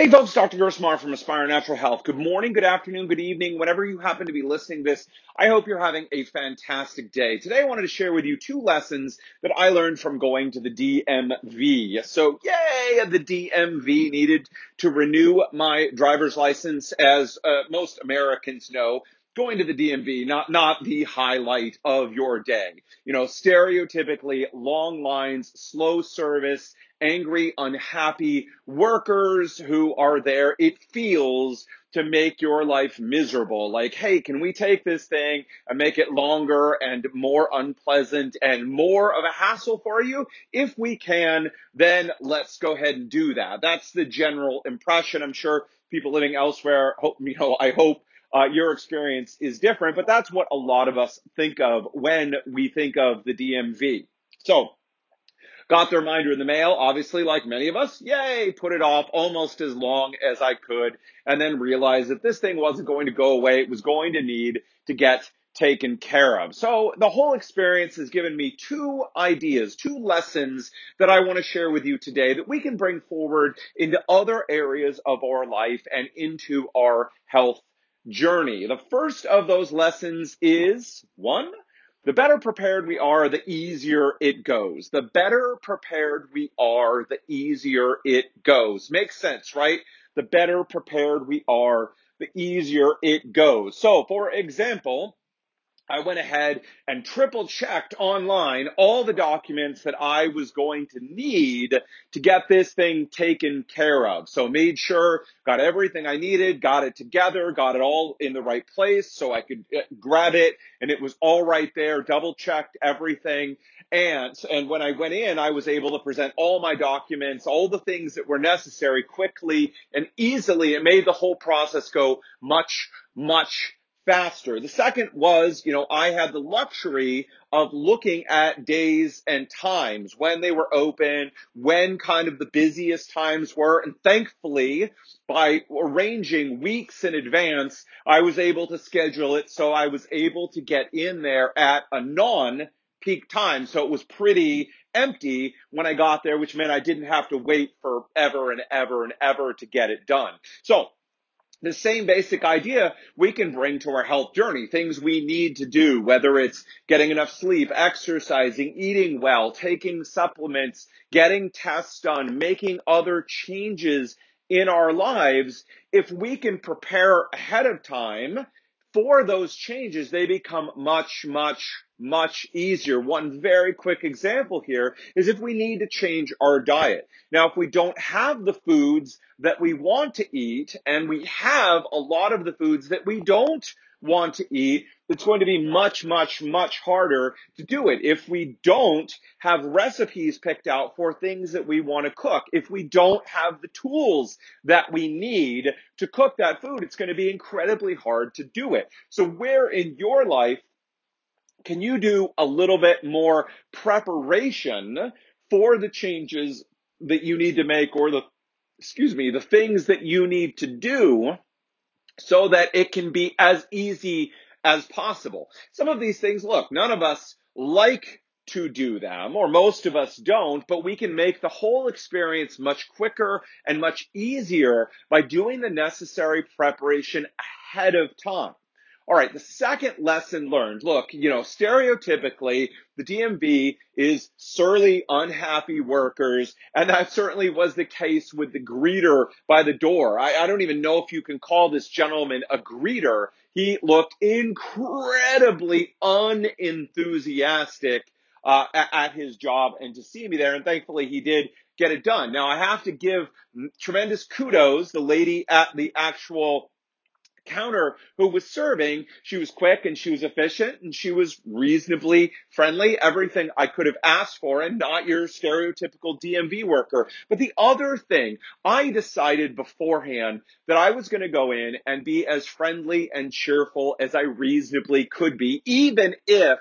Hey folks, Dr. Gersmar from Aspire Natural Health. Good morning, good afternoon, good evening, whenever you happen to be listening to this. I hope you're having a fantastic day. Today I wanted to share with you two lessons that I learned from going to the DMV. So yay, the DMV needed to renew my driver's license as uh, most Americans know going to the DMV, not, not the highlight of your day. You know, stereotypically long lines, slow service, angry, unhappy workers who are there. It feels to make your life miserable. Like, hey, can we take this thing and make it longer and more unpleasant and more of a hassle for you? If we can, then let's go ahead and do that. That's the general impression. I'm sure people living elsewhere, hope, you know, I hope uh, your experience is different, but that's what a lot of us think of when we think of the DMV. So, got the reminder in the mail, obviously, like many of us, yay, put it off almost as long as I could, and then realized that this thing wasn't going to go away. It was going to need to get taken care of. So the whole experience has given me two ideas, two lessons that I want to share with you today that we can bring forward into other areas of our life and into our health journey. The first of those lessons is one, the better prepared we are, the easier it goes. The better prepared we are, the easier it goes. Makes sense, right? The better prepared we are, the easier it goes. So, for example, I went ahead and triple checked online all the documents that I was going to need to get this thing taken care of. So made sure, got everything I needed, got it together, got it all in the right place so I could uh, grab it and it was all right there, double checked everything. And, and when I went in, I was able to present all my documents, all the things that were necessary quickly and easily. It made the whole process go much, much faster. The second was, you know, I had the luxury of looking at days and times when they were open, when kind of the busiest times were. And thankfully, by arranging weeks in advance, I was able to schedule it so I was able to get in there at a non peak time. So it was pretty empty when I got there, which meant I didn't have to wait forever and ever and ever to get it done. So the same basic idea we can bring to our health journey. Things we need to do, whether it's getting enough sleep, exercising, eating well, taking supplements, getting tests done, making other changes in our lives. If we can prepare ahead of time, for those changes, they become much, much, much easier. One very quick example here is if we need to change our diet. Now, if we don't have the foods that we want to eat and we have a lot of the foods that we don't want to eat, it's going to be much, much, much harder to do it if we don't have recipes picked out for things that we want to cook. If we don't have the tools that we need to cook that food, it's going to be incredibly hard to do it. So where in your life can you do a little bit more preparation for the changes that you need to make or the, excuse me, the things that you need to do so that it can be as easy as possible. Some of these things, look, none of us like to do them, or most of us don't, but we can make the whole experience much quicker and much easier by doing the necessary preparation ahead of time. All right, the second lesson learned. Look, you know, stereotypically, the DMV is surly, unhappy workers, and that certainly was the case with the greeter by the door. I, I don't even know if you can call this gentleman a greeter. He looked incredibly unenthusiastic uh, at, at his job and to see me there, and thankfully he did get it done. Now I have to give tremendous kudos the lady at the actual counter who was serving, she was quick and she was efficient and she was reasonably friendly. Everything I could have asked for and not your stereotypical DMV worker. But the other thing, I decided beforehand that I was going to go in and be as friendly and cheerful as I reasonably could be, even if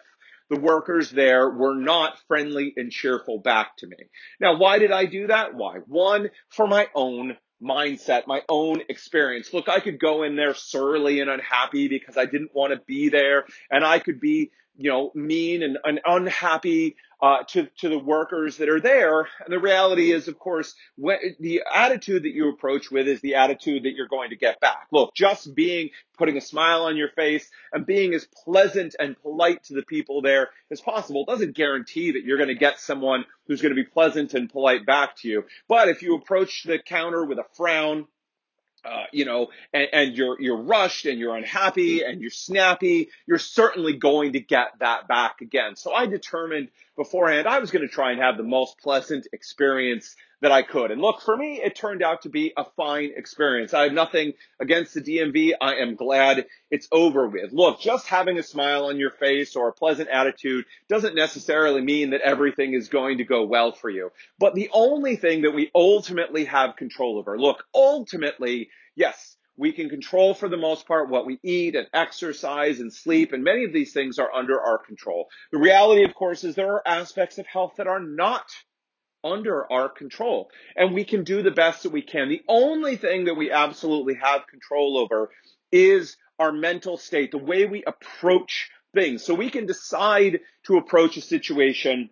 the workers there were not friendly and cheerful back to me. Now, why did I do that? Why? One, for my own mindset, my own experience. Look, I could go in there surly and unhappy because I didn't want to be there and I could be, you know, mean and, and unhappy uh, to to the workers that are there. And the reality is, of course, the attitude that you approach with is the attitude that you're going to get back. Look, just being putting a smile on your face and being as pleasant and polite to the people there as possible doesn't guarantee that you're going to get someone who's going to be pleasant and polite back to you. But if you approach the counter with a frown, uh, you know, and, and, you're you're rushed and you're unhappy and you're snappy, you're certainly going to get that back again. So I determined beforehand I was going to try and have the most pleasant experience that I could. And look, for me, it turned out to be a fine experience. I have nothing against the DMV. I am glad it's over with. Look, just having a smile on your face or a pleasant attitude doesn't necessarily mean that everything is going to go well for you. But the only thing that we ultimately have control over, look, ultimately, yes, we can control for the most part what we eat and exercise and sleep, and many of these things are under our control. The reality, of course, is there are aspects of health that are not under our control. And we can do the best that we can. The only thing that we absolutely have control over is our mental state, the way we approach things. So we can decide to approach a situation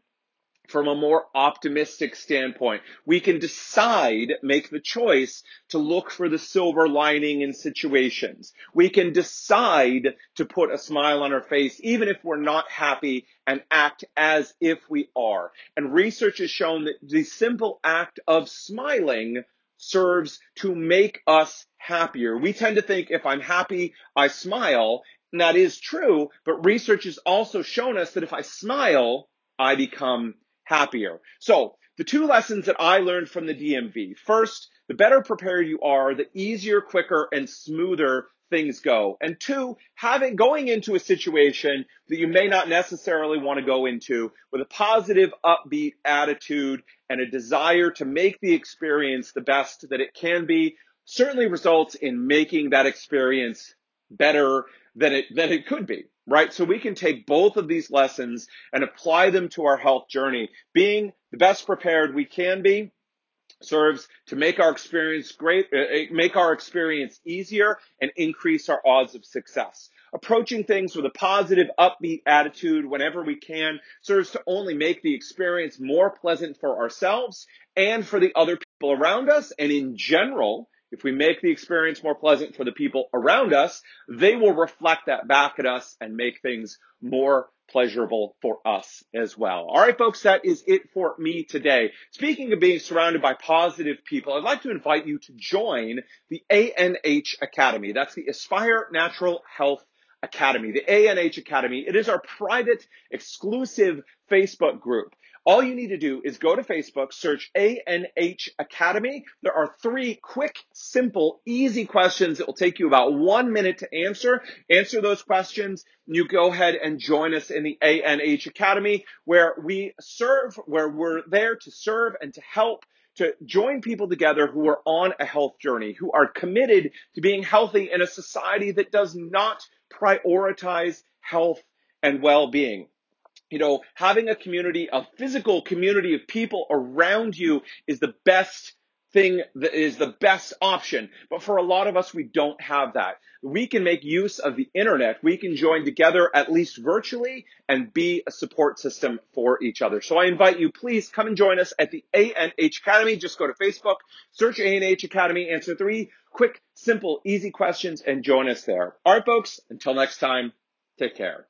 from a more optimistic standpoint. We can decide, make the choice to look for the silver lining in situations. We can decide to put a smile on our face, even if we're not happy and act as if we are. And research has shown that the simple act of smiling serves to make us happier. We tend to think if I'm happy, I smile. And that is true, but research has also shown us that if I smile, I become happier. So the two lessons that I learned from the DMV. First, the better prepared you are, the easier, quicker, and smoother things go. And two, having going into a situation that you may not necessarily want to go into with a positive, upbeat attitude and a desire to make the experience the best that it can be certainly results in making that experience better than it than it could be right? So we can take both of these lessons and apply them to our health journey. Being the best prepared we can be serves to make our experience great, uh, uh, make our experience easier and increase our odds of success. Approaching things with a positive, upbeat attitude whenever we can serves to only make the experience more pleasant for ourselves and for the other people around us. And in general, if we make the experience more pleasant for the people around us, they will reflect that back at us and make things more pleasurable for us as well. All right, folks, that is it for me today. Speaking of being surrounded by positive people, I'd like to invite you to join the ANH Academy. That's the Aspire Natural Health Academy, the ANH Academy. It is our private, exclusive Facebook group. All you need to do is go to Facebook, search ANH Academy. There are three quick, simple, easy questions that will take you about one minute to answer. Answer those questions. You go ahead and join us in the ANH Academy where we serve, where we're there to serve and to help to join people together who are on a health journey, who are committed to being healthy in a society that does not prioritize health and well-being you know, having a community, a physical community of people around you is the best thing that is the best option. But for a lot of us, we don't have that. We can make use of the internet. We can join together at least virtually and be a support system for each other. So I invite you, please come and join us at the ANH Academy. Just go to Facebook, search ANH Academy, answer three quick, simple, easy questions and join us there. All right, folks, until next time, take care.